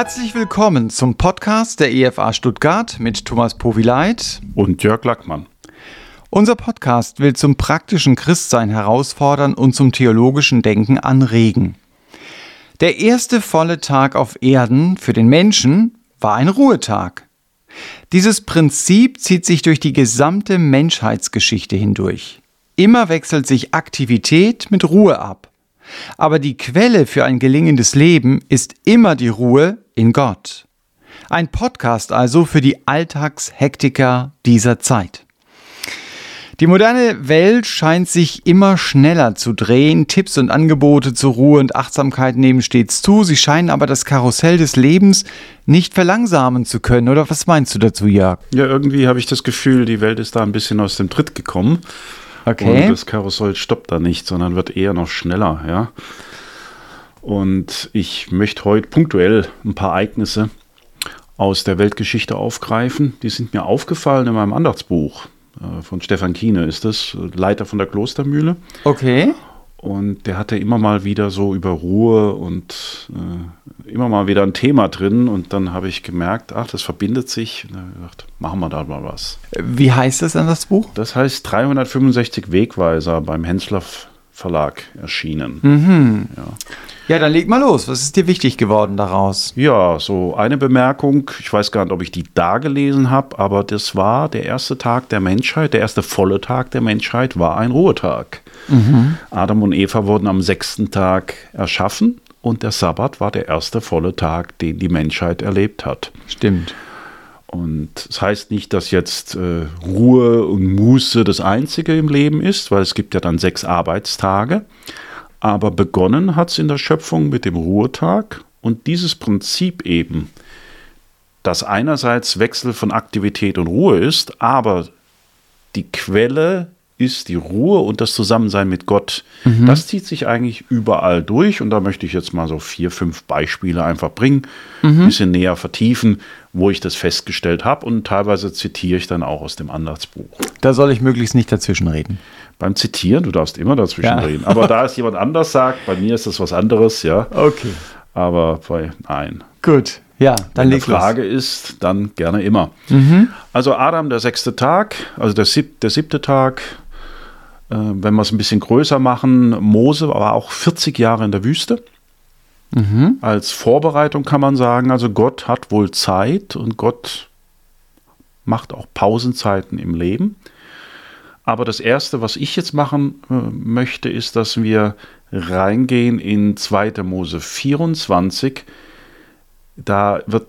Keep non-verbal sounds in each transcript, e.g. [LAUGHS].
Herzlich willkommen zum Podcast der EFA Stuttgart mit Thomas Powileit und Jörg Lackmann. Unser Podcast will zum praktischen Christsein herausfordern und zum theologischen Denken anregen. Der erste volle Tag auf Erden für den Menschen war ein Ruhetag. Dieses Prinzip zieht sich durch die gesamte Menschheitsgeschichte hindurch. Immer wechselt sich Aktivität mit Ruhe ab. Aber die Quelle für ein gelingendes Leben ist immer die Ruhe in Gott. Ein Podcast also für die Alltagshektiker dieser Zeit. Die moderne Welt scheint sich immer schneller zu drehen. Tipps und Angebote zur Ruhe und Achtsamkeit nehmen stets zu. Sie scheinen aber das Karussell des Lebens nicht verlangsamen zu können. Oder was meinst du dazu, Jörg? Ja, irgendwie habe ich das Gefühl, die Welt ist da ein bisschen aus dem Tritt gekommen. Okay. Und das Karussell stoppt da nicht, sondern wird eher noch schneller, ja. Und ich möchte heute punktuell ein paar Ereignisse aus der Weltgeschichte aufgreifen. Die sind mir aufgefallen in meinem Andachtsbuch. Äh, von Stefan Kiene ist das, Leiter von der Klostermühle. Okay. Und der hatte immer mal wieder so über Ruhe und äh, immer mal wieder ein Thema drin. Und dann habe ich gemerkt, ach, das verbindet sich. Und dann gedacht, machen wir da mal was. Wie heißt das an das Buch? Das heißt 365 Wegweiser beim Hensler Verlag erschienen. Mhm. Ja. Ja, dann leg mal los. Was ist dir wichtig geworden daraus? Ja, so eine Bemerkung. Ich weiß gar nicht, ob ich die da gelesen habe, aber das war der erste Tag der Menschheit, der erste volle Tag der Menschheit war ein Ruhetag. Mhm. Adam und Eva wurden am sechsten Tag erschaffen und der Sabbat war der erste volle Tag, den die Menschheit erlebt hat. Stimmt. Und das heißt nicht, dass jetzt äh, Ruhe und Muße das Einzige im Leben ist, weil es gibt ja dann sechs Arbeitstage. Aber begonnen hat es in der Schöpfung mit dem Ruhetag und dieses Prinzip eben, dass einerseits Wechsel von Aktivität und Ruhe ist, aber die Quelle ist die Ruhe und das Zusammensein mit Gott. Mhm. Das zieht sich eigentlich überall durch und da möchte ich jetzt mal so vier, fünf Beispiele einfach bringen, mhm. ein bisschen näher vertiefen, wo ich das festgestellt habe und teilweise zitiere ich dann auch aus dem Andachtsbuch. Da soll ich möglichst nicht dazwischenreden. Beim Zitieren, du darfst immer dazwischenreden, ja. aber da es jemand anders sagt, bei mir ist das was anderes, ja. Okay. Aber bei nein. Gut, ja, dann Wenn die Frage los. ist, dann gerne immer. Mhm. Also Adam, der sechste Tag, also der, sieb, der siebte Tag, äh, wenn wir es ein bisschen größer machen, Mose war auch 40 Jahre in der Wüste. Mhm. Als Vorbereitung kann man sagen, also Gott hat wohl Zeit und Gott macht auch Pausenzeiten im Leben. Aber das Erste, was ich jetzt machen äh, möchte, ist, dass wir reingehen in 2. Mose 24. Da wird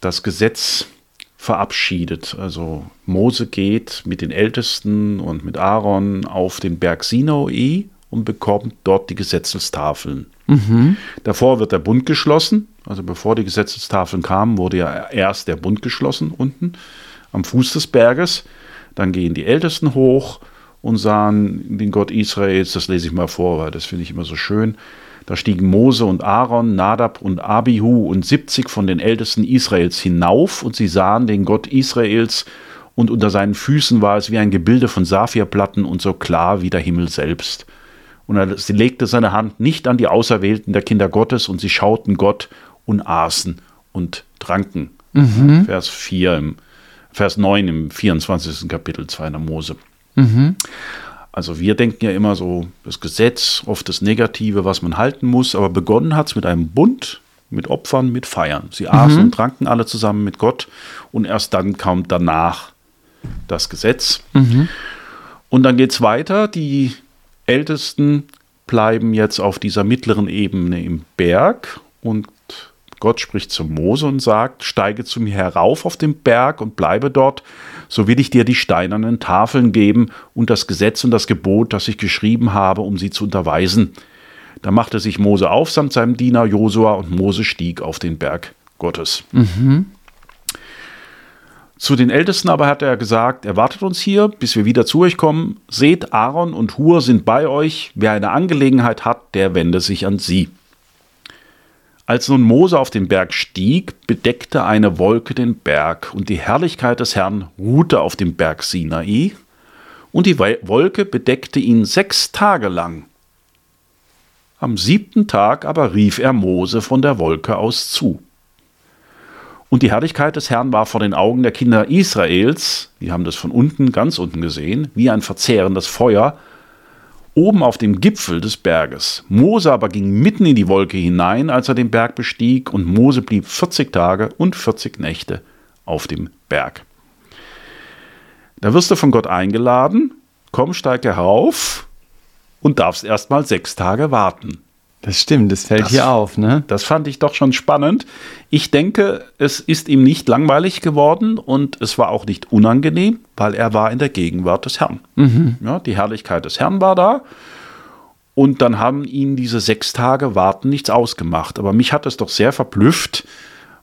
das Gesetz verabschiedet. Also Mose geht mit den Ältesten und mit Aaron auf den Berg Sinai und bekommt dort die Gesetzestafeln. Mhm. Davor wird der Bund geschlossen. Also bevor die Gesetzestafeln kamen, wurde ja erst der Bund geschlossen unten am Fuß des Berges. Dann gehen die Ältesten hoch und sahen den Gott Israels. Das lese ich mal vor, weil das finde ich immer so schön. Da stiegen Mose und Aaron, Nadab und Abihu und 70 von den Ältesten Israels hinauf und sie sahen den Gott Israels und unter seinen Füßen war es wie ein Gebilde von Saphirplatten und so klar wie der Himmel selbst. Und er legte seine Hand nicht an die Auserwählten der Kinder Gottes und sie schauten Gott und aßen und tranken. Mhm. Vers 4 im, Vers 9 im 24. Kapitel 2. Mose. Mhm. Also wir denken ja immer so, das Gesetz, oft das Negative, was man halten muss, aber begonnen hat es mit einem Bund, mit Opfern, mit Feiern. Sie aßen mhm. und tranken alle zusammen mit Gott und erst dann kam danach das Gesetz. Mhm. Und dann geht es weiter, die Ältesten bleiben jetzt auf dieser mittleren Ebene im Berg und Gott spricht zu Mose und sagt, steige zu mir herauf auf den Berg und bleibe dort, so will ich dir die steinernen Tafeln geben und das Gesetz und das Gebot, das ich geschrieben habe, um sie zu unterweisen. Da machte sich Mose auf samt seinem Diener Josua und Mose stieg auf den Berg Gottes. Mhm. Zu den Ältesten aber hat er gesagt, erwartet uns hier, bis wir wieder zu euch kommen. Seht, Aaron und Hur sind bei euch. Wer eine Angelegenheit hat, der wende sich an sie. Als nun Mose auf den Berg stieg, bedeckte eine Wolke den Berg, und die Herrlichkeit des Herrn ruhte auf dem Berg Sinai, und die Wolke bedeckte ihn sechs Tage lang. Am siebten Tag aber rief er Mose von der Wolke aus zu. Und die Herrlichkeit des Herrn war vor den Augen der Kinder Israels, die haben das von unten, ganz unten gesehen, wie ein verzehrendes Feuer, oben auf dem Gipfel des Berges. Mose aber ging mitten in die Wolke hinein, als er den Berg bestieg, und Mose blieb 40 Tage und 40 Nächte auf dem Berg. Da wirst du von Gott eingeladen, komm, steig herauf und darfst erstmal sechs Tage warten. Das stimmt, das fällt das, hier auf, ne? Das fand ich doch schon spannend. Ich denke, es ist ihm nicht langweilig geworden und es war auch nicht unangenehm, weil er war in der Gegenwart des Herrn. Mhm. Ja, die Herrlichkeit des Herrn war da. Und dann haben ihn diese sechs Tage Warten nichts ausgemacht. Aber mich hat es doch sehr verblüfft,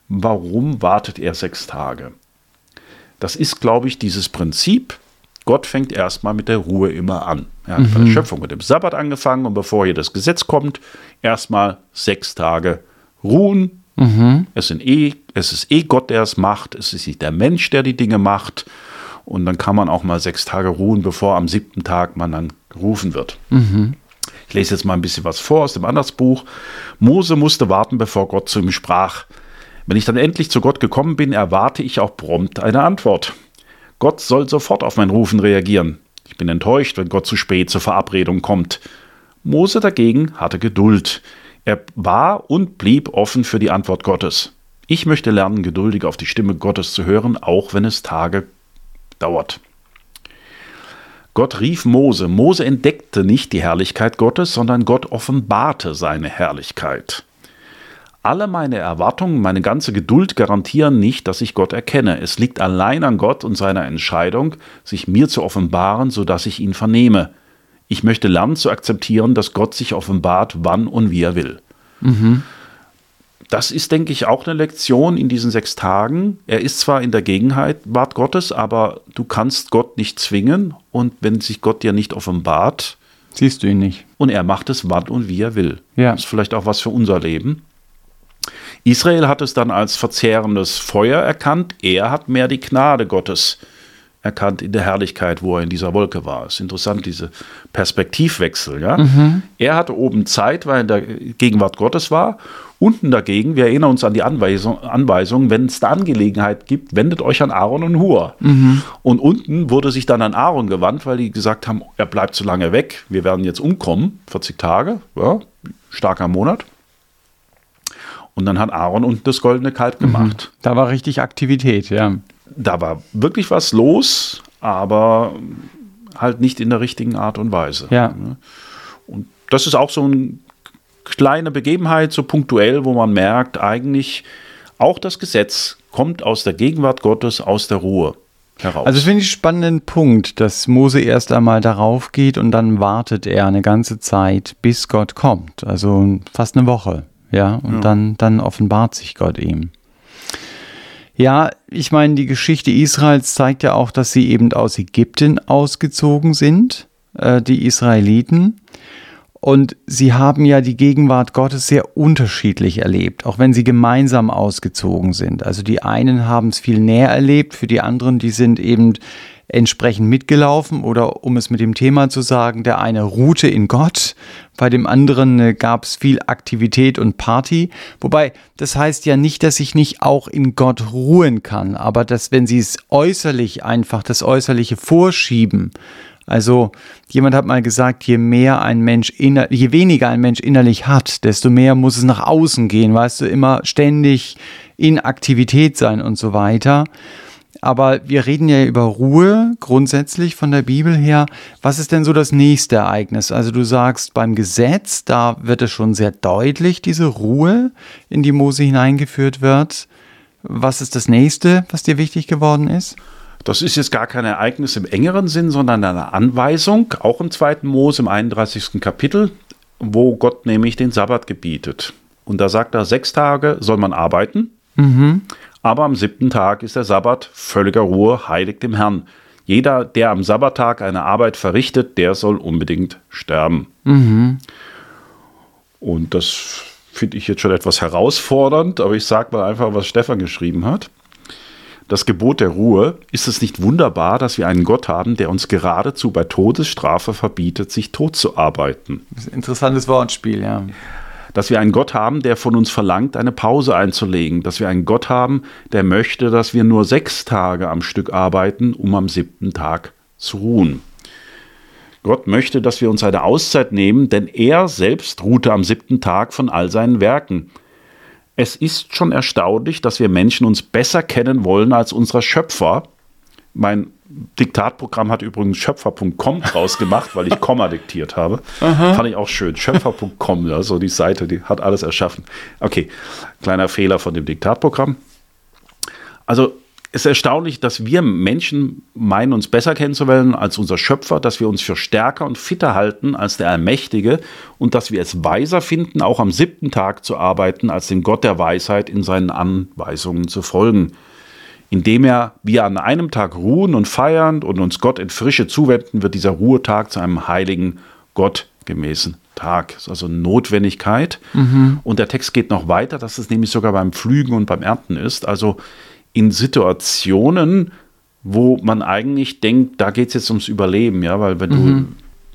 warum wartet er sechs Tage? Das ist, glaube ich, dieses Prinzip, Gott fängt erstmal mit der Ruhe immer an. Er hat mhm. bei der Schöpfung mit dem Sabbat angefangen und bevor hier das Gesetz kommt, erstmal sechs Tage ruhen. Mhm. Es, sind eh, es ist eh Gott, der es macht. Es ist nicht der Mensch, der die Dinge macht. Und dann kann man auch mal sechs Tage ruhen, bevor am siebten Tag man dann gerufen wird. Mhm. Ich lese jetzt mal ein bisschen was vor aus dem Andersbuch. Mose musste warten, bevor Gott zu ihm sprach. Wenn ich dann endlich zu Gott gekommen bin, erwarte ich auch prompt eine Antwort. Gott soll sofort auf mein Rufen reagieren. Ich bin enttäuscht, wenn Gott zu spät zur Verabredung kommt. Mose dagegen hatte Geduld. Er war und blieb offen für die Antwort Gottes. Ich möchte lernen, geduldig auf die Stimme Gottes zu hören, auch wenn es Tage dauert. Gott rief Mose. Mose entdeckte nicht die Herrlichkeit Gottes, sondern Gott offenbarte seine Herrlichkeit. Alle meine Erwartungen, meine ganze Geduld garantieren nicht, dass ich Gott erkenne. Es liegt allein an Gott und seiner Entscheidung, sich mir zu offenbaren, sodass ich ihn vernehme. Ich möchte lernen zu akzeptieren, dass Gott sich offenbart, wann und wie er will. Mhm. Das ist, denke ich, auch eine Lektion in diesen sechs Tagen. Er ist zwar in der Gegenwart Gottes, aber du kannst Gott nicht zwingen und wenn sich Gott dir nicht offenbart, siehst du ihn nicht. Und er macht es wann und wie er will. Ja. Das ist vielleicht auch was für unser Leben. Israel hat es dann als verzehrendes Feuer erkannt, er hat mehr die Gnade Gottes erkannt in der Herrlichkeit, wo er in dieser Wolke war. Es ist interessant, diese Perspektivwechsel. Ja? Mhm. Er hatte oben Zeit, weil er in der Gegenwart Gottes war. Unten dagegen, wir erinnern uns an die Anweisung, Anweisung wenn es da Angelegenheit gibt, wendet euch an Aaron und Hur. Mhm. Und unten wurde sich dann an Aaron gewandt, weil die gesagt haben, er bleibt zu lange weg, wir werden jetzt umkommen, 40 Tage, ja, starker Monat. Und dann hat Aaron unten das goldene Kalb mhm. gemacht. Da war richtig Aktivität, ja. Da war wirklich was los, aber halt nicht in der richtigen Art und Weise. Ja. Und das ist auch so eine kleine Begebenheit, so punktuell, wo man merkt, eigentlich auch das Gesetz kommt aus der Gegenwart Gottes, aus der Ruhe. Heraus. Also finde ich spannenden Punkt, dass Mose erst einmal darauf geht und dann wartet er eine ganze Zeit, bis Gott kommt. Also fast eine Woche. Ja, und ja. Dann, dann offenbart sich Gott ihm. Ja, ich meine, die Geschichte Israels zeigt ja auch, dass sie eben aus Ägypten ausgezogen sind, äh, die Israeliten. Und sie haben ja die Gegenwart Gottes sehr unterschiedlich erlebt, auch wenn sie gemeinsam ausgezogen sind. Also die einen haben es viel näher erlebt, für die anderen, die sind eben entsprechend mitgelaufen oder um es mit dem Thema zu sagen, der eine ruhte in Gott, bei dem anderen äh, gab es viel Aktivität und Party. Wobei, das heißt ja nicht, dass ich nicht auch in Gott ruhen kann, aber dass, wenn sie es äußerlich einfach, das Äußerliche vorschieben, also jemand hat mal gesagt, je mehr ein Mensch inner, je weniger ein Mensch innerlich hat, desto mehr muss es nach außen gehen, weißt du, immer ständig in Aktivität sein und so weiter. Aber wir reden ja über Ruhe grundsätzlich von der Bibel her. Was ist denn so das nächste Ereignis? Also du sagst, beim Gesetz, da wird es schon sehr deutlich, diese Ruhe, in die Mose hineingeführt wird. Was ist das nächste, was dir wichtig geworden ist? Das ist jetzt gar kein Ereignis im engeren Sinn, sondern eine Anweisung, auch im zweiten Mose im 31. Kapitel, wo Gott nämlich den Sabbat gebietet. Und da sagt er, sechs Tage soll man arbeiten. Mhm. Aber am siebten Tag ist der Sabbat völliger Ruhe, heilig dem Herrn. Jeder, der am Sabbattag eine Arbeit verrichtet, der soll unbedingt sterben. Mhm. Und das finde ich jetzt schon etwas herausfordernd, aber ich sage mal einfach, was Stefan geschrieben hat. Das Gebot der Ruhe, ist es nicht wunderbar, dass wir einen Gott haben, der uns geradezu bei Todesstrafe verbietet, sich tot zu arbeiten? Interessantes Wortspiel, ja. Dass wir einen Gott haben, der von uns verlangt, eine Pause einzulegen, dass wir einen Gott haben, der möchte, dass wir nur sechs Tage am Stück arbeiten, um am siebten Tag zu ruhen. Gott möchte, dass wir uns eine Auszeit nehmen, denn er selbst ruhte am siebten Tag von all seinen Werken. Es ist schon erstaunlich, dass wir Menschen uns besser kennen wollen als unser Schöpfer. Mein Diktatprogramm hat übrigens schöpfer.com draus gemacht, weil ich [LAUGHS] Komma diktiert habe. Aha. Fand ich auch schön. Schöpfer.com, ja, so die Seite, die hat alles erschaffen. Okay, kleiner Fehler von dem Diktatprogramm. Also es ist erstaunlich, dass wir Menschen meinen, uns besser kennenzulernen als unser Schöpfer, dass wir uns für stärker und fitter halten als der Allmächtige und dass wir es weiser finden, auch am siebten Tag zu arbeiten, als dem Gott der Weisheit in seinen Anweisungen zu folgen. Indem er wir an einem Tag ruhen und feiern und uns Gott in Frische zuwenden, wird dieser Ruhetag zu einem heiligen, gottgemäßen Tag. Das ist also Notwendigkeit. Mhm. Und der Text geht noch weiter, dass es nämlich sogar beim Pflügen und beim Ernten ist. Also in Situationen, wo man eigentlich denkt, da geht es jetzt ums Überleben, ja, weil wenn mhm.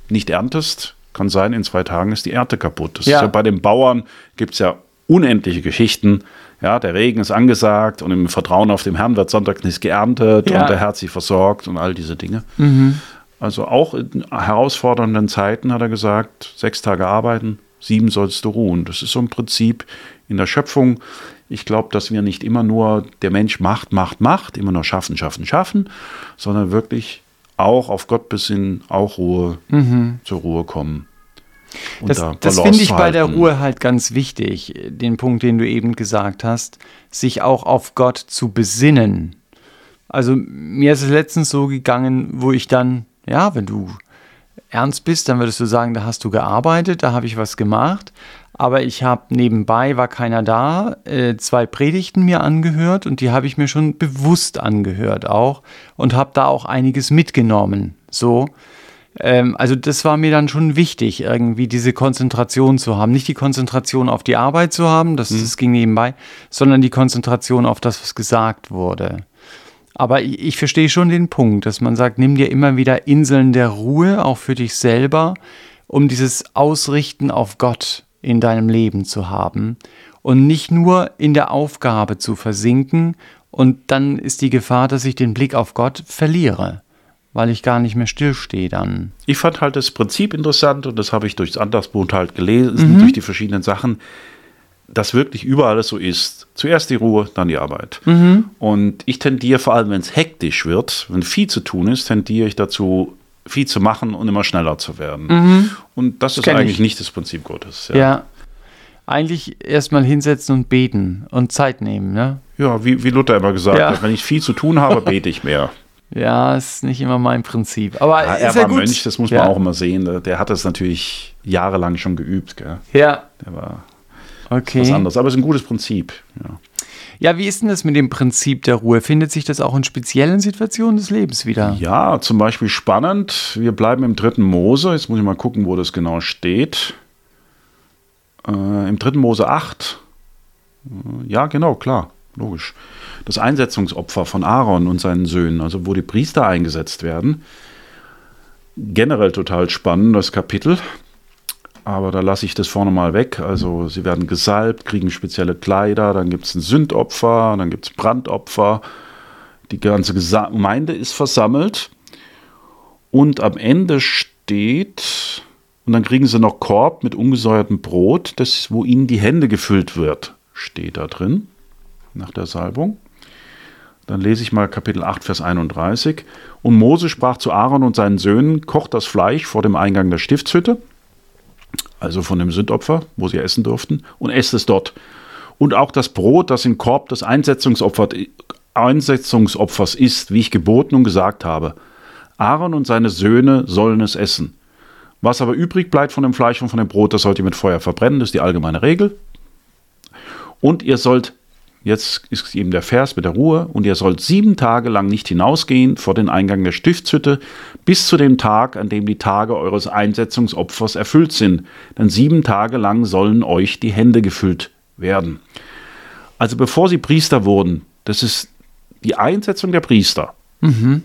du nicht erntest, kann sein, in zwei Tagen ist die Ernte kaputt. Das ja. ist ja bei den Bauern gibt es ja unendliche Geschichten. Ja, der Regen ist angesagt und im Vertrauen auf den Herrn wird Sonntag nicht geerntet ja. und der Herr hat sie versorgt und all diese Dinge. Mhm. Also auch in herausfordernden Zeiten hat er gesagt, sechs Tage arbeiten, sieben sollst du ruhen. Das ist so ein Prinzip in der Schöpfung. Ich glaube, dass wir nicht immer nur der Mensch macht, macht, macht, immer nur schaffen, schaffen, schaffen, sondern wirklich auch auf Gott besinnen, auch Ruhe, mhm. zur Ruhe kommen. Das, da das finde ich bei der Ruhe halt ganz wichtig, den Punkt, den du eben gesagt hast, sich auch auf Gott zu besinnen. Also mir ist es letztens so gegangen, wo ich dann, ja, wenn du ernst bist, dann würdest du sagen, da hast du gearbeitet, da habe ich was gemacht aber ich habe nebenbei, war keiner da, äh, zwei Predigten mir angehört und die habe ich mir schon bewusst angehört auch und habe da auch einiges mitgenommen. So. Ähm, also das war mir dann schon wichtig, irgendwie diese Konzentration zu haben. Nicht die Konzentration auf die Arbeit zu haben, das, mhm. das ging nebenbei, sondern die Konzentration auf das, was gesagt wurde. Aber ich, ich verstehe schon den Punkt, dass man sagt, nimm dir immer wieder Inseln der Ruhe, auch für dich selber, um dieses Ausrichten auf Gott in deinem Leben zu haben und nicht nur in der Aufgabe zu versinken und dann ist die Gefahr, dass ich den Blick auf Gott verliere, weil ich gar nicht mehr stillstehe dann. Ich fand halt das Prinzip interessant und das habe ich durchs Andersbuch halt gelesen, mhm. durch die verschiedenen Sachen, dass wirklich überall so ist. Zuerst die Ruhe, dann die Arbeit. Mhm. Und ich tendiere vor allem, wenn es hektisch wird, wenn viel zu tun ist, tendiere ich dazu, viel zu machen und immer schneller zu werden. Mhm. Und das ist eigentlich ich. nicht das Prinzip Gottes. Ja, ja. eigentlich erstmal hinsetzen und beten und Zeit nehmen, ne? Ja, wie, wie Luther immer gesagt ja. hat, wenn ich viel zu tun habe, bete ich mehr. [LAUGHS] Ja, ist nicht immer mein Prinzip. Aber ja, er war ja Mönch, das muss man auch immer sehen. Der hat das natürlich jahrelang schon geübt. Gell? Ja. Der war okay. was anderes. Aber es ist ein gutes Prinzip. Ja. Ja, wie ist denn das mit dem Prinzip der Ruhe? Findet sich das auch in speziellen Situationen des Lebens wieder? Ja, zum Beispiel spannend. Wir bleiben im dritten Mose. Jetzt muss ich mal gucken, wo das genau steht. Äh, Im dritten Mose 8. Äh, ja, genau, klar, logisch. Das Einsetzungsopfer von Aaron und seinen Söhnen, also wo die Priester eingesetzt werden. Generell total spannend, das Kapitel. Aber da lasse ich das vorne mal weg. Also sie werden gesalbt, kriegen spezielle Kleider, dann gibt es ein Sündopfer, dann gibt es Brandopfer. Die ganze Gemeinde ist versammelt. Und am Ende steht, und dann kriegen sie noch Korb mit ungesäuertem Brot, das, wo ihnen die Hände gefüllt wird, steht da drin, nach der Salbung. Dann lese ich mal Kapitel 8, Vers 31. Und Mose sprach zu Aaron und seinen Söhnen, kocht das Fleisch vor dem Eingang der Stiftshütte also von dem Sündopfer, wo sie essen durften, und esst es dort. Und auch das Brot, das im Korb des Einsetzungsopfers ist, wie ich geboten und gesagt habe. Aaron und seine Söhne sollen es essen. Was aber übrig bleibt von dem Fleisch und von dem Brot, das sollt ihr mit Feuer verbrennen, das ist die allgemeine Regel. Und ihr sollt Jetzt ist eben der Vers mit der Ruhe. Und ihr sollt sieben Tage lang nicht hinausgehen vor den Eingang der Stiftshütte, bis zu dem Tag, an dem die Tage eures Einsetzungsopfers erfüllt sind. Denn sieben Tage lang sollen euch die Hände gefüllt werden. Also bevor sie Priester wurden, das ist die Einsetzung der Priester. Mhm.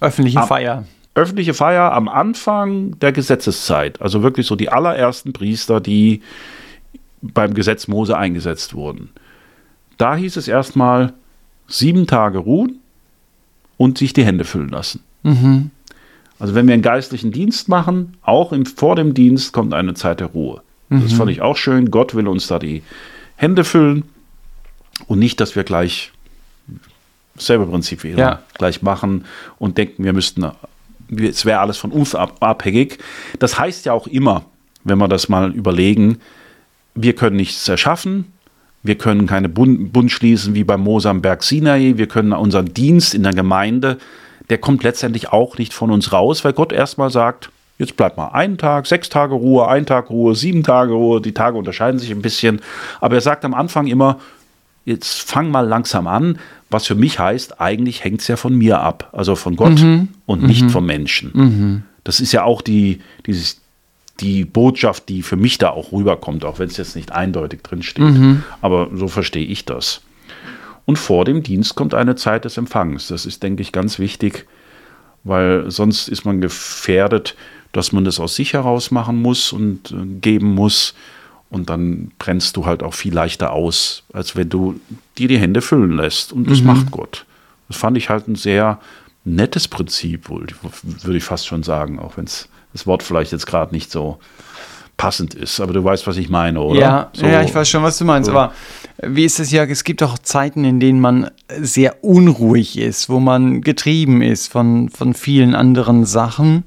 Öffentliche am, Feier. Öffentliche Feier am Anfang der Gesetzeszeit. Also wirklich so die allerersten Priester, die beim Gesetz Mose eingesetzt wurden. Da hieß es erstmal sieben Tage ruhen und sich die Hände füllen lassen. Mhm. Also wenn wir einen geistlichen Dienst machen, auch im, vor dem Dienst kommt eine Zeit der Ruhe. Mhm. Das fand ich auch schön. Gott will uns da die Hände füllen und nicht, dass wir gleich selbe Prinzip wie ja. gleich machen und denken, wir müssten, es wäre alles von uns abhängig. Das heißt ja auch immer, wenn wir das mal überlegen, wir können nichts erschaffen, wir können keine Bund, Bund schließen wie beim Mose am Berg Sinai, wir können unseren Dienst in der Gemeinde, der kommt letztendlich auch nicht von uns raus, weil Gott erstmal sagt, Jetzt bleibt mal einen Tag, sechs Tage Ruhe, ein Tag Ruhe, sieben Tage Ruhe. Die Tage unterscheiden sich ein bisschen. Aber er sagt am Anfang immer, jetzt fang mal langsam an. Was für mich heißt, eigentlich hängt es ja von mir ab. Also von Gott mhm. und nicht mhm. vom Menschen. Mhm. Das ist ja auch die, dieses, die Botschaft, die für mich da auch rüberkommt, auch wenn es jetzt nicht eindeutig drinsteht. Mhm. Aber so verstehe ich das. Und vor dem Dienst kommt eine Zeit des Empfangs. Das ist, denke ich, ganz wichtig, weil sonst ist man gefährdet, dass man das aus sich heraus machen muss und äh, geben muss. Und dann brennst du halt auch viel leichter aus, als wenn du dir die Hände füllen lässt. Und das mhm. macht Gott. Das fand ich halt ein sehr nettes Prinzip, wohl, würde ich fast schon sagen, auch wenn das Wort vielleicht jetzt gerade nicht so passend ist. Aber du weißt, was ich meine, oder? Ja, so, ja ich weiß schon, was du meinst. So. Aber wie ist es ja? Es gibt auch Zeiten, in denen man sehr unruhig ist, wo man getrieben ist von, von vielen anderen Sachen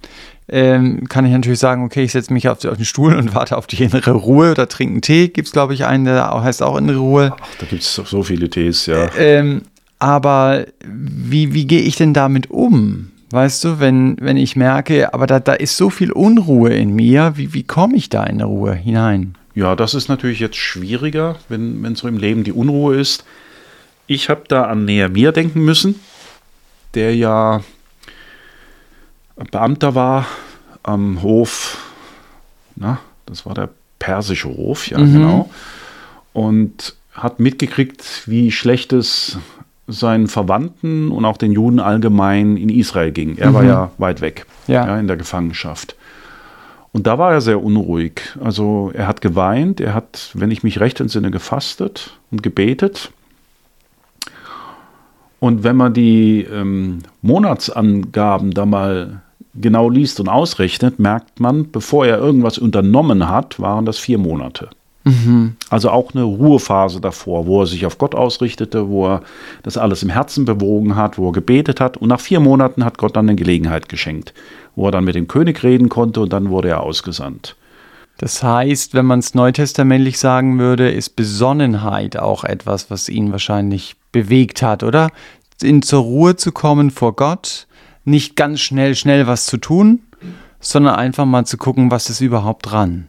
ähm, kann ich natürlich sagen, okay, ich setze mich auf, auf, den Stuhl und [LAUGHS] warte auf die innere Ruhe oder trinke einen Tee. Gibt es, glaube ich, einen, der heißt auch innere Ruhe. Ach, da gibt es so viele Tees, ja. Ähm, aber wie, wie gehe ich denn damit um? Weißt du, wenn, wenn ich merke, aber da, da ist so viel Unruhe in mir, wie, wie komme ich da in eine Ruhe hinein? Ja, das ist natürlich jetzt schwieriger, wenn, wenn so im Leben die Unruhe ist. Ich habe da an Nehemiah denken müssen, der ja Beamter war am Hof, na, das war der persische Hof, ja, mhm. genau. Und hat mitgekriegt, wie schlecht es seinen Verwandten und auch den Juden allgemein in Israel ging. Er mhm. war ja weit weg, ja. ja. in der Gefangenschaft. Und da war er sehr unruhig. Also er hat geweint, er hat, wenn ich mich recht entsinne, gefastet und gebetet. Und wenn man die ähm, Monatsangaben da mal genau liest und ausrechnet, merkt man, bevor er irgendwas unternommen hat, waren das vier Monate. Mhm. Also auch eine Ruhephase davor, wo er sich auf Gott ausrichtete, wo er das alles im Herzen bewogen hat, wo er gebetet hat. Und nach vier Monaten hat Gott dann eine Gelegenheit geschenkt, wo er dann mit dem König reden konnte und dann wurde er ausgesandt. Das heißt, wenn man es neutestamentlich sagen würde, ist Besonnenheit auch etwas, was ihn wahrscheinlich bewegt hat, oder? In zur Ruhe zu kommen vor Gott, nicht ganz schnell, schnell was zu tun, sondern einfach mal zu gucken, was ist überhaupt dran.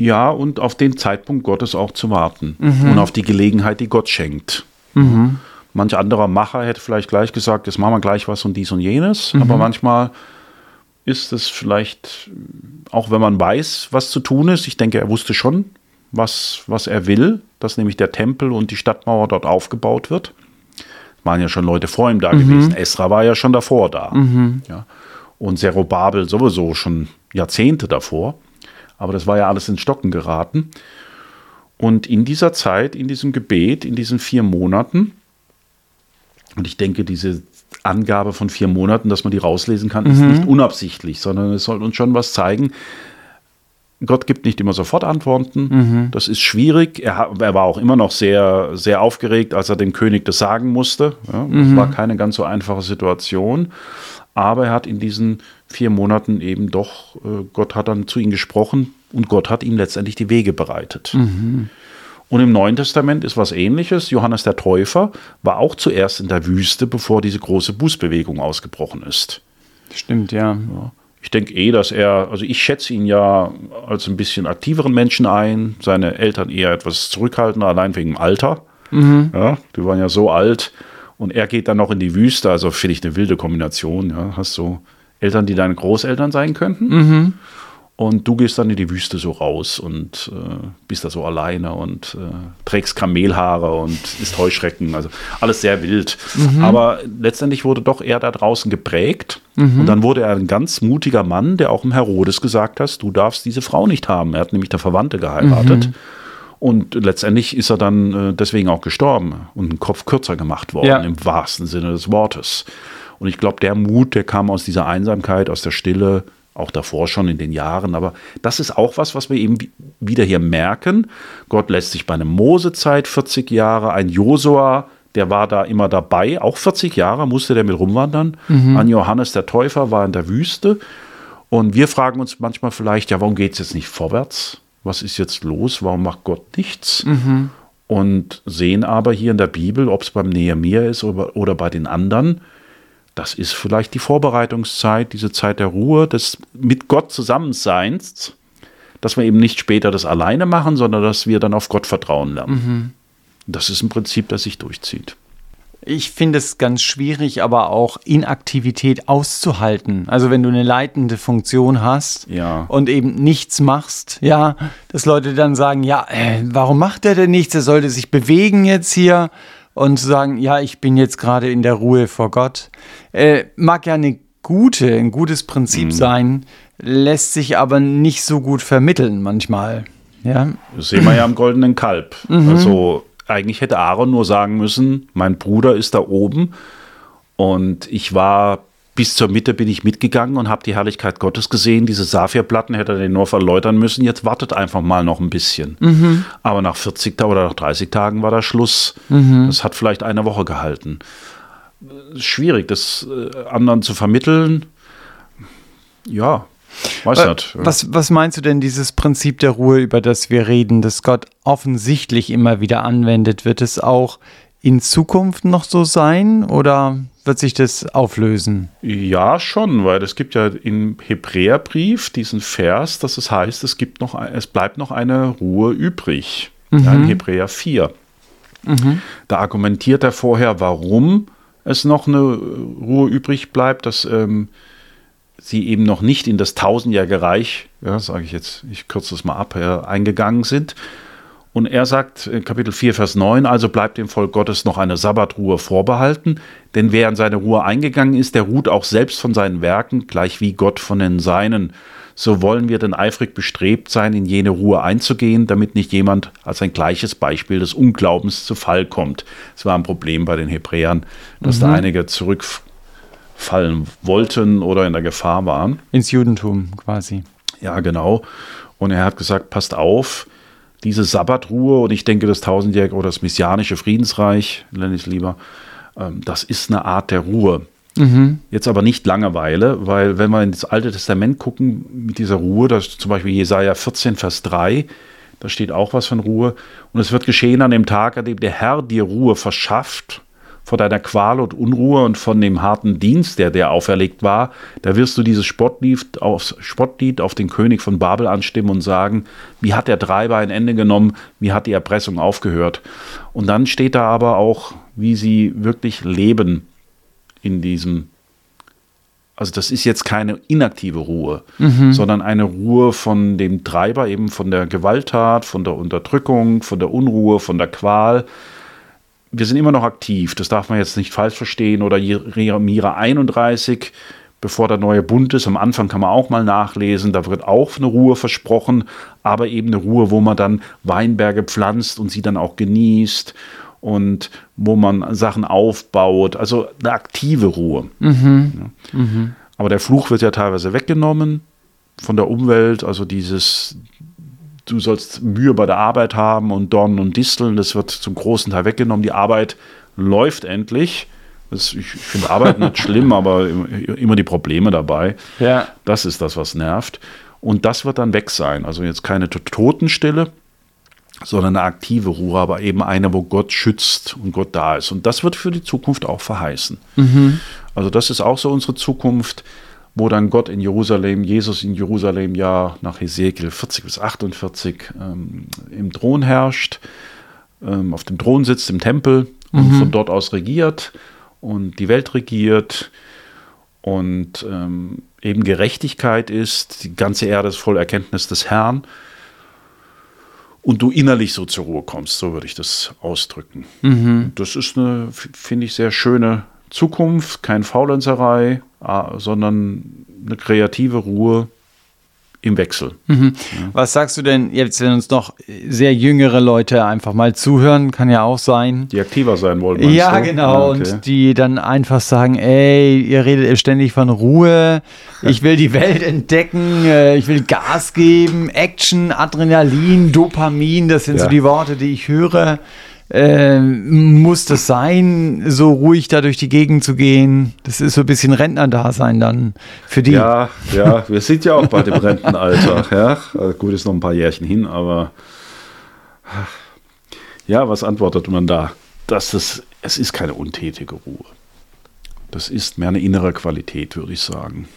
Ja, und auf den Zeitpunkt Gottes auch zu warten mhm. und auf die Gelegenheit, die Gott schenkt. Mhm. Manch anderer Macher hätte vielleicht gleich gesagt, jetzt machen wir gleich was und dies und jenes, mhm. aber manchmal ist es vielleicht, auch wenn man weiß, was zu tun ist, ich denke, er wusste schon, was, was er will, dass nämlich der Tempel und die Stadtmauer dort aufgebaut wird waren ja schon Leute vor ihm da mhm. gewesen. Esra war ja schon davor da. Mhm. Ja. Und Zerubabel sowieso schon Jahrzehnte davor. Aber das war ja alles ins Stocken geraten. Und in dieser Zeit, in diesem Gebet, in diesen vier Monaten, und ich denke, diese Angabe von vier Monaten, dass man die rauslesen kann, mhm. ist nicht unabsichtlich, sondern es soll uns schon was zeigen, Gott gibt nicht immer sofort Antworten. Mhm. Das ist schwierig. Er, er, war auch immer noch sehr, sehr aufgeregt, als er dem König das sagen musste. Ja, das mhm. war keine ganz so einfache Situation. Aber er hat in diesen vier Monaten eben doch, äh, Gott hat dann zu ihm gesprochen und Gott hat ihm letztendlich die Wege bereitet. Mhm. Und im Neuen Testament ist was ähnliches. Johannes der Täufer war auch zuerst in der Wüste, bevor diese große Bußbewegung ausgebrochen ist. Stimmt, ja. ja. Ich denke eh, dass er, also ich schätze ihn ja als ein bisschen aktiveren Menschen ein, seine Eltern eher etwas zurückhaltender, allein wegen dem Alter. Mhm. Ja, die waren ja so alt und er geht dann noch in die Wüste, also finde ich eine wilde Kombination. Ja. Hast so Eltern, die deine Großeltern sein könnten. Mhm. Und du gehst dann in die Wüste so raus und äh, bist da so alleine und äh, trägst Kamelhaare und isst Heuschrecken. Also alles sehr wild. Mhm. Aber letztendlich wurde doch er da draußen geprägt. Mhm. Und dann wurde er ein ganz mutiger Mann, der auch im Herodes gesagt hat, du darfst diese Frau nicht haben. Er hat nämlich der Verwandte geheiratet. Mhm. Und letztendlich ist er dann äh, deswegen auch gestorben und ein Kopf kürzer gemacht worden, Ja. im wahrsten Sinne des Wortes. Und ich glaube, der Mut, der kam aus dieser Einsamkeit, aus der Stille, auch davor schon in den Jahren. Aber das ist auch was, was wir eben wi- wieder hier merken. Gott lässt sich bei einem Mose Zeit 40 Jahre, ein Josua, der war da immer dabei, auch 40 Jahre musste der mit rumwandern. An Johannes der Täufer war in der Wüste. Und wir fragen uns manchmal vielleicht, ja, warum geht es jetzt nicht vorwärts? Was ist jetzt los? Warum macht Gott nichts? Und sehen aber hier in der Bibel, ob es beim Nehemiah ist oder, oder bei den anderen, das ist vielleicht die Vorbereitungszeit, diese Zeit der Ruhe, des mit Gott Zusammenseins, dass wir eben nicht später das alleine machen, sondern dass wir dann auf Gott vertrauen lernen. Das ist ein Prinzip, das sich durchzieht. Ich finde es ganz schwierig, aber auch Inaktivität auszuhalten. Also wenn du eine leitende Funktion hast Ja. und eben nichts machst, ja, dass Leute dann sagen, ja, äh, warum macht er denn nichts? Er sollte sich bewegen jetzt hier und sagen, ja, ich bin jetzt gerade in der Ruhe vor Gott. Äh, mag ja eine gute, ein gutes Prinzip sein, lässt sich aber nicht so gut vermitteln manchmal. Ja, Das sehen wir ja am goldenen Kalb. Also eigentlich hätte Aaron nur sagen müssen, mein Bruder ist da oben und ich war bis zur Mitte bin ich mitgegangen und habe die Herrlichkeit Gottes gesehen. Diese Saphirplatten hätte er den nur verläutern müssen. Jetzt wartet einfach mal noch ein bisschen. Aber nach 40 Tagen oder nach 30 Tagen war da Schluss. Das hat vielleicht eine Woche gehalten. Schwierig, das äh, anderen zu vermitteln. Ja, weiß nicht. Was, was meinst du denn, dieses Prinzip der Ruhe, über das wir reden, das Gott offensichtlich immer wieder anwendet, wird es auch in Zukunft noch so sein oder wird sich das auflösen? Ja, schon, weil es gibt ja im Hebräerbrief diesen Vers, dass es heißt, es gibt noch, es bleibt noch eine Ruhe übrig. Ja, in Hebräer 4. Da argumentiert er vorher, warum es noch eine Ruhe übrig bleibt, dass ähm, sie eben noch nicht in das tausendjährige Reich, ja, sage ich jetzt, ich kürze es mal ab, äh, eingegangen sind. Und er sagt, in Kapitel 4, Vers 9, also bleibt dem Volk Gottes noch eine Sabbatruhe vorbehalten, denn wer in seine Ruhe eingegangen ist, der ruht auch selbst von seinen Werken, gleich wie Gott von den Seinen. So wollen wir denn eifrig bestrebt sein, in jene Ruhe einzugehen, damit nicht jemand als ein gleiches Beispiel des Unglaubens zu Fall kommt. Es war ein Problem bei den Hebräern, dass da einige zurückfallen wollten oder in der Gefahr waren. Ins Judentum quasi. Ja, genau. Und er hat gesagt, passt auf, diese Sabbatruhe und ich denke, das tausendjährige oder das messianische Friedensreich, nenne ich es lieber, ähm, das ist eine Art der Ruhe. Jetzt aber nicht Langeweile, weil wenn wir ins Alte Testament gucken mit dieser Ruhe, da ist zum Beispiel Jesaja 14, Vers 3, da steht auch was von Ruhe. Und es wird geschehen an dem Tag, an dem der Herr dir Ruhe verschafft vor deiner Qual und Unruhe und von dem harten Dienst, der dir auferlegt war, da wirst du dieses Spottlied auf, Spottlied auf den König von Babel anstimmen und sagen, wie hat der Treiber ein Ende genommen, wie hat die Erpressung aufgehört. Und dann steht da aber auch, wie sie wirklich leben in diesem also das ist jetzt keine inaktive Ruhe, sondern eine Ruhe von dem Treiber, eben von der Gewalttat, von der Unterdrückung, von der Unruhe, von der Qual. Wir sind immer noch aktiv, das darf man jetzt nicht falsch verstehen. Oder Jeremia 31, bevor der neue Bund ist, am Anfang kann man auch mal nachlesen, da wird auch eine Ruhe versprochen, aber eben eine Ruhe, wo man dann Weinberge pflanzt und sie dann auch genießt und wo man Sachen aufbaut, also eine aktive Ruhe. Ja. Aber der Fluch wird ja teilweise weggenommen von der Umwelt, also dieses, du sollst Mühe bei der Arbeit haben und Dornen und Disteln, das wird zum großen Teil weggenommen. Die Arbeit läuft endlich. Das, ich ich finde Arbeit nicht [LAUGHS] schlimm, aber immer die Probleme dabei. Ja. Das ist das, was nervt. Und das wird dann weg sein. Also jetzt keine Totenstille, sondern eine aktive Ruhe, aber eben eine, wo Gott schützt und Gott da ist. Und das wird für die Zukunft auch verheißen. Also das ist auch so unsere Zukunft, wo dann Gott in Jerusalem, Jesus in Jerusalem ja nach Hesekiel 40 bis 48 ähm, im Thron herrscht, ähm, auf dem Thron sitzt im Tempel und von dort aus regiert und die Welt regiert und ähm, eben Gerechtigkeit ist, die ganze Erde ist voll Erkenntnis des Herrn und du innerlich so zur Ruhe kommst, so würde ich das ausdrücken. Das ist eine, finde ich, sehr schöne Zukunft, kein Faulenzerei, sondern eine kreative Ruhe im Wechsel. Mhm. Ja. Was sagst du denn jetzt, wenn uns noch sehr jüngere Leute einfach mal zuhören, kann ja auch sein. Die aktiver sein wollen. Ja, du? genau. Ah, okay. Und die dann einfach sagen, ey, ihr redet ständig von Ruhe, ich will die Welt entdecken, äh, ich will Gas geben, Action, Adrenalin, Dopamin, das sind ja. so die Worte, die ich höre. Äh, muss das sein, so ruhig da durch die Gegend zu gehen? Das ist so ein bisschen Rentnerdasein dann für die. Ja, ja, wir sind ja auch bei dem Rentenalter. Ja, also gut, ist noch ein paar Jährchen hin, aber ja, was antwortet man da? Dass es, es ist keine untätige Ruhe. Das ist mehr eine innere Qualität, würde ich sagen.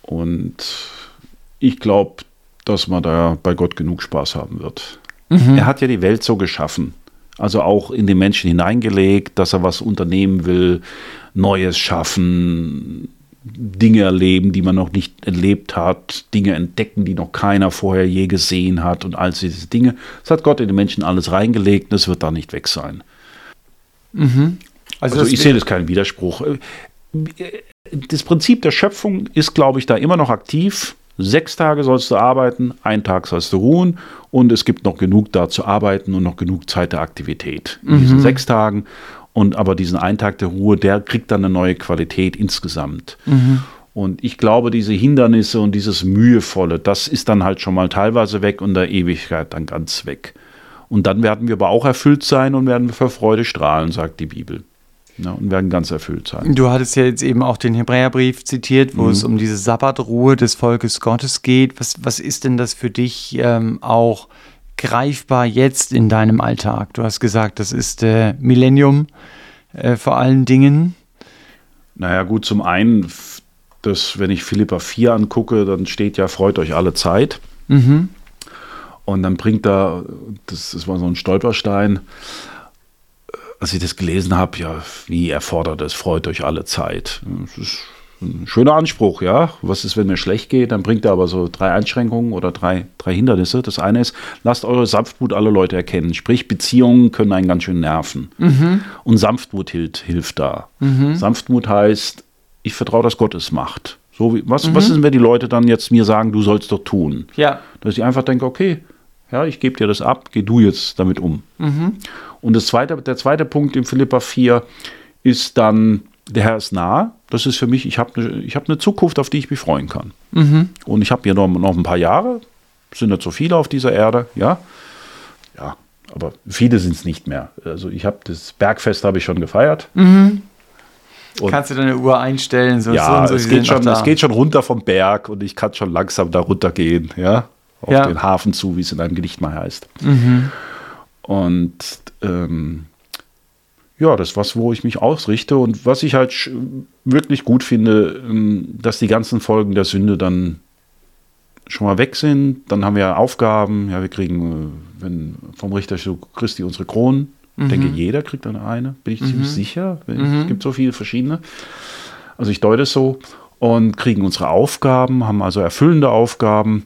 Und ich glaube, dass man da bei Gott genug Spaß haben wird. Mhm. Er hat ja die Welt so geschaffen. Also auch in den Menschen hineingelegt, dass er was unternehmen will, Neues schaffen, Dinge erleben, die man noch nicht erlebt hat, Dinge entdecken, die noch keiner vorher je gesehen hat und all diese Dinge. Das hat Gott in den Menschen alles reingelegt und es wird da nicht weg sein. Mhm. Also, also ich sehe das keinen Widerspruch. Das Prinzip der Schöpfung ist, glaube ich, da immer noch aktiv. Sechs Tage sollst du arbeiten, einen Tag sollst du ruhen und es gibt noch genug da zu arbeiten und noch genug Zeit der Aktivität in mhm. diesen sechs Tagen. Und aber diesen einen Tag der Ruhe, der kriegt dann eine neue Qualität insgesamt. Mhm. Und ich glaube, diese Hindernisse und dieses Mühevolle, das ist dann halt schon mal teilweise weg und der Ewigkeit dann ganz weg. Und dann werden wir aber auch erfüllt sein und werden vor Freude strahlen, sagt die Bibel ja, und werden ganz erfüllt sein. Du hattest ja jetzt eben auch den Hebräerbrief zitiert, wo mhm. es um diese Sabbatruhe des Volkes Gottes geht. Was, was ist denn das für dich ähm, auch greifbar jetzt in deinem Alltag? Du hast gesagt, das ist äh, Millennium äh, vor allen Dingen. Naja, gut, zum einen, dass, wenn ich Philippa 4 angucke, dann steht ja, freut euch alle Zeit. Mhm. Und dann bringt er, das, das war so ein Stolperstein, als ich das gelesen habe, ja, wie erfordert es, freut euch alle Zeit. Das ist ein schöner Anspruch, ja. Was ist, wenn mir schlecht geht? Dann bringt er aber so drei Einschränkungen oder drei, drei Hindernisse. Das eine ist, lasst eure Sanftmut alle Leute erkennen. Sprich, Beziehungen können einen ganz schön nerven. Mhm. Und Sanftmut hilft, hilft da. Mhm. Sanftmut heißt, ich vertraue, dass Gott es macht. So wie, was, mhm. was ist, wenn die Leute dann jetzt mir sagen, du sollst doch tun? Ja. Dass ich einfach denke, okay, ja, ich gebe dir das ab, geh du jetzt damit um. Mhm. Und das zweite, der zweite Punkt in Philippa 4 ist dann, der Herr ist nah. Das ist für mich, ich habe eine hab ne Zukunft, auf die ich mich freuen kann. Mhm. Und ich habe hier noch, noch ein paar Jahre, sind nicht so viele auf dieser Erde, ja. Ja, aber viele sind es nicht mehr. Also ich habe das Bergfest habe ich schon gefeiert. Mhm. Kannst du deine Uhr einstellen? So ja, so es, geht schon, es geht schon runter vom Berg und ich kann schon langsam da runtergehen, ja auf ja. den Hafen zu, wie es in einem Gedicht mal heißt. Mhm. Und ähm, ja, das ist was, wo ich mich ausrichte und was ich halt wirklich gut finde, ähm, dass die ganzen Folgen der Sünde dann schon mal weg sind. Dann haben wir Aufgaben, ja, wir kriegen, äh, wenn vom Richter so Christi unsere Kronen. Mhm. Ich denke, jeder kriegt dann eine, bin ich mhm. ziemlich sicher. Mhm. Es gibt so viele verschiedene. Also ich deute es so und kriegen unsere Aufgaben, haben also erfüllende Aufgaben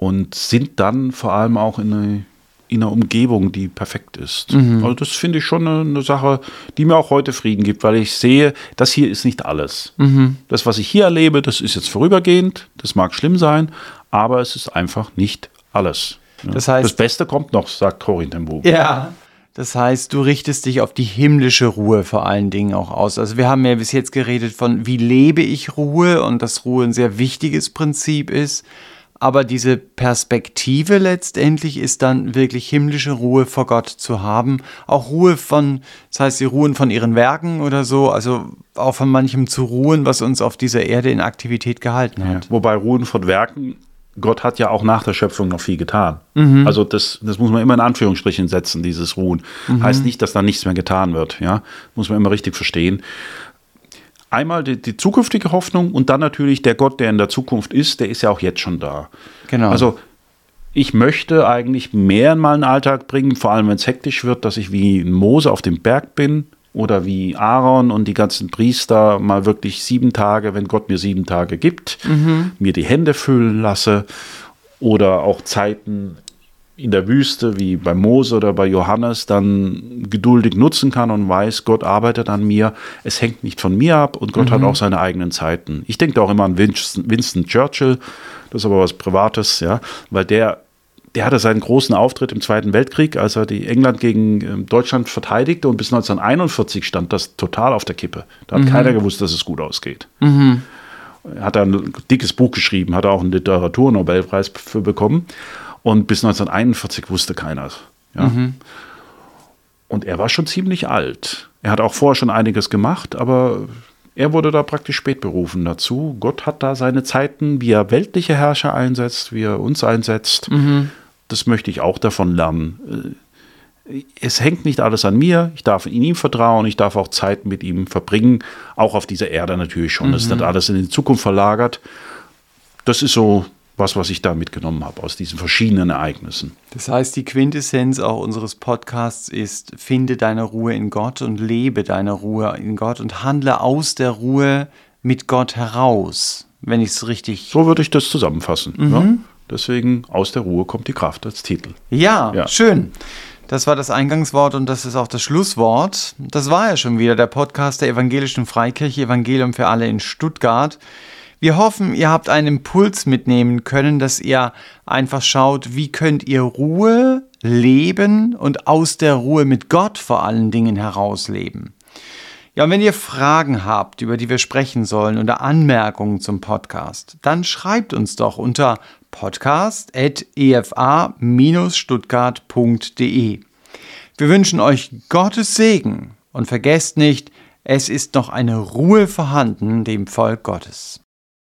und sind dann vor allem auch in, eine, in einer Umgebung, die perfekt ist. Mhm. Also das finde ich schon eine, eine, Sache, die mir auch heute Frieden gibt, weil ich sehe, das hier ist nicht alles. Mhm. Das, was ich hier erlebe, das ist jetzt vorübergehend, das mag schlimm sein, aber es ist einfach nicht alles. Das, heißt, das Beste kommt noch, sagt Corinne im Buch. Ja. Das heißt, du richtest dich auf die himmlische Ruhe vor allen Dingen auch aus. Also wir haben ja bis jetzt geredet von, wie lebe ich Ruhe und dass Ruhe ein sehr wichtiges Prinzip ist. Aber diese Perspektive letztendlich ist dann wirklich himmlische Ruhe vor Gott zu haben. Auch Ruhe von, das heißt, sie ruhen von ihren Werken oder so, also auch von manchem zu ruhen, was uns auf dieser Erde in Aktivität gehalten hat. Ja, wobei Ruhen von Werken, Gott hat ja auch nach der Schöpfung noch viel getan. Mhm. Also das, das muss man immer in Anführungsstrichen setzen, dieses Ruhen. Mhm. Heißt nicht, dass da nichts mehr getan wird, ja. Muss man immer richtig verstehen einmal die, die, zukünftige Hoffnung und dann natürlich der Gott, der in der Zukunft ist, der ist ja auch jetzt schon da. Genau. Also ich möchte eigentlich mehr in meinen Alltag bringen, vor allem wenn es hektisch wird, dass ich wie Mose auf dem Berg bin oder wie Aaron und die ganzen Priester mal wirklich sieben Tage, wenn Gott mir sieben Tage gibt, mhm. mir die Hände füllen lasse oder auch Zeiten in der Wüste wie bei Mose oder bei Johannes dann geduldig nutzen kann und weiß, Gott arbeitet an mir. Es hängt nicht von mir ab und Gott mhm. hat auch seine eigenen Zeiten. Ich denke auch immer an Winston, Winston Churchill, das ist aber was Privates, ja, weil der der hatte seinen großen Auftritt im Zweiten Weltkrieg, als er die England gegen ähm, Deutschland verteidigte und bis 1941 stand das total auf der Kippe. Da hat mhm. keiner gewusst, dass es gut ausgeht. Mhm. Er hat ein dickes Buch geschrieben, hat auch einen Literaturnobelpreis für bekommen. Und bis 1941 wusste keiner. Ja? Mhm. Und er war schon ziemlich alt. Er hat auch vorher schon einiges gemacht, aber er wurde da praktisch spät berufen dazu. Gott hat da seine Zeiten, wie er weltliche Herrscher einsetzt, wie er uns einsetzt. Mhm. Das möchte ich auch davon lernen. Äh, es hängt nicht alles an mir. Ich darf in ihm vertrauen. Ich darf auch Zeit mit ihm verbringen. Auch auf dieser Erde natürlich schon. Mhm. Das ist nicht alles in die Zukunft verlagert. Das ist so was, was ich da mitgenommen habe aus diesen verschiedenen Ereignissen. Das heißt, die Quintessenz auch unseres Podcasts ist, finde deine Ruhe in Gott und lebe deine Ruhe in Gott und handle aus der Ruhe mit Gott heraus, wenn ich es richtig. So würde ich das zusammenfassen. Mhm. Ja? Deswegen aus der Ruhe kommt die Kraft als Titel. Ja, ja, schön. Das war das Eingangswort und das ist auch das Schlusswort. Das war ja schon wieder der Podcast der Evangelischen Freikirche Evangelium für alle in Stuttgart. Wir hoffen, ihr habt einen Impuls mitnehmen können, dass ihr einfach schaut, wie könnt ihr Ruhe leben und aus der Ruhe mit Gott vor allen Dingen herausleben. Ja, und wenn ihr Fragen habt, über die wir sprechen sollen oder Anmerkungen zum Podcast, dann schreibt uns doch unter podcast.efa-stuttgart.de. Wir wünschen euch Gottes Segen und vergesst nicht, es ist noch eine Ruhe vorhanden dem Volk Gottes.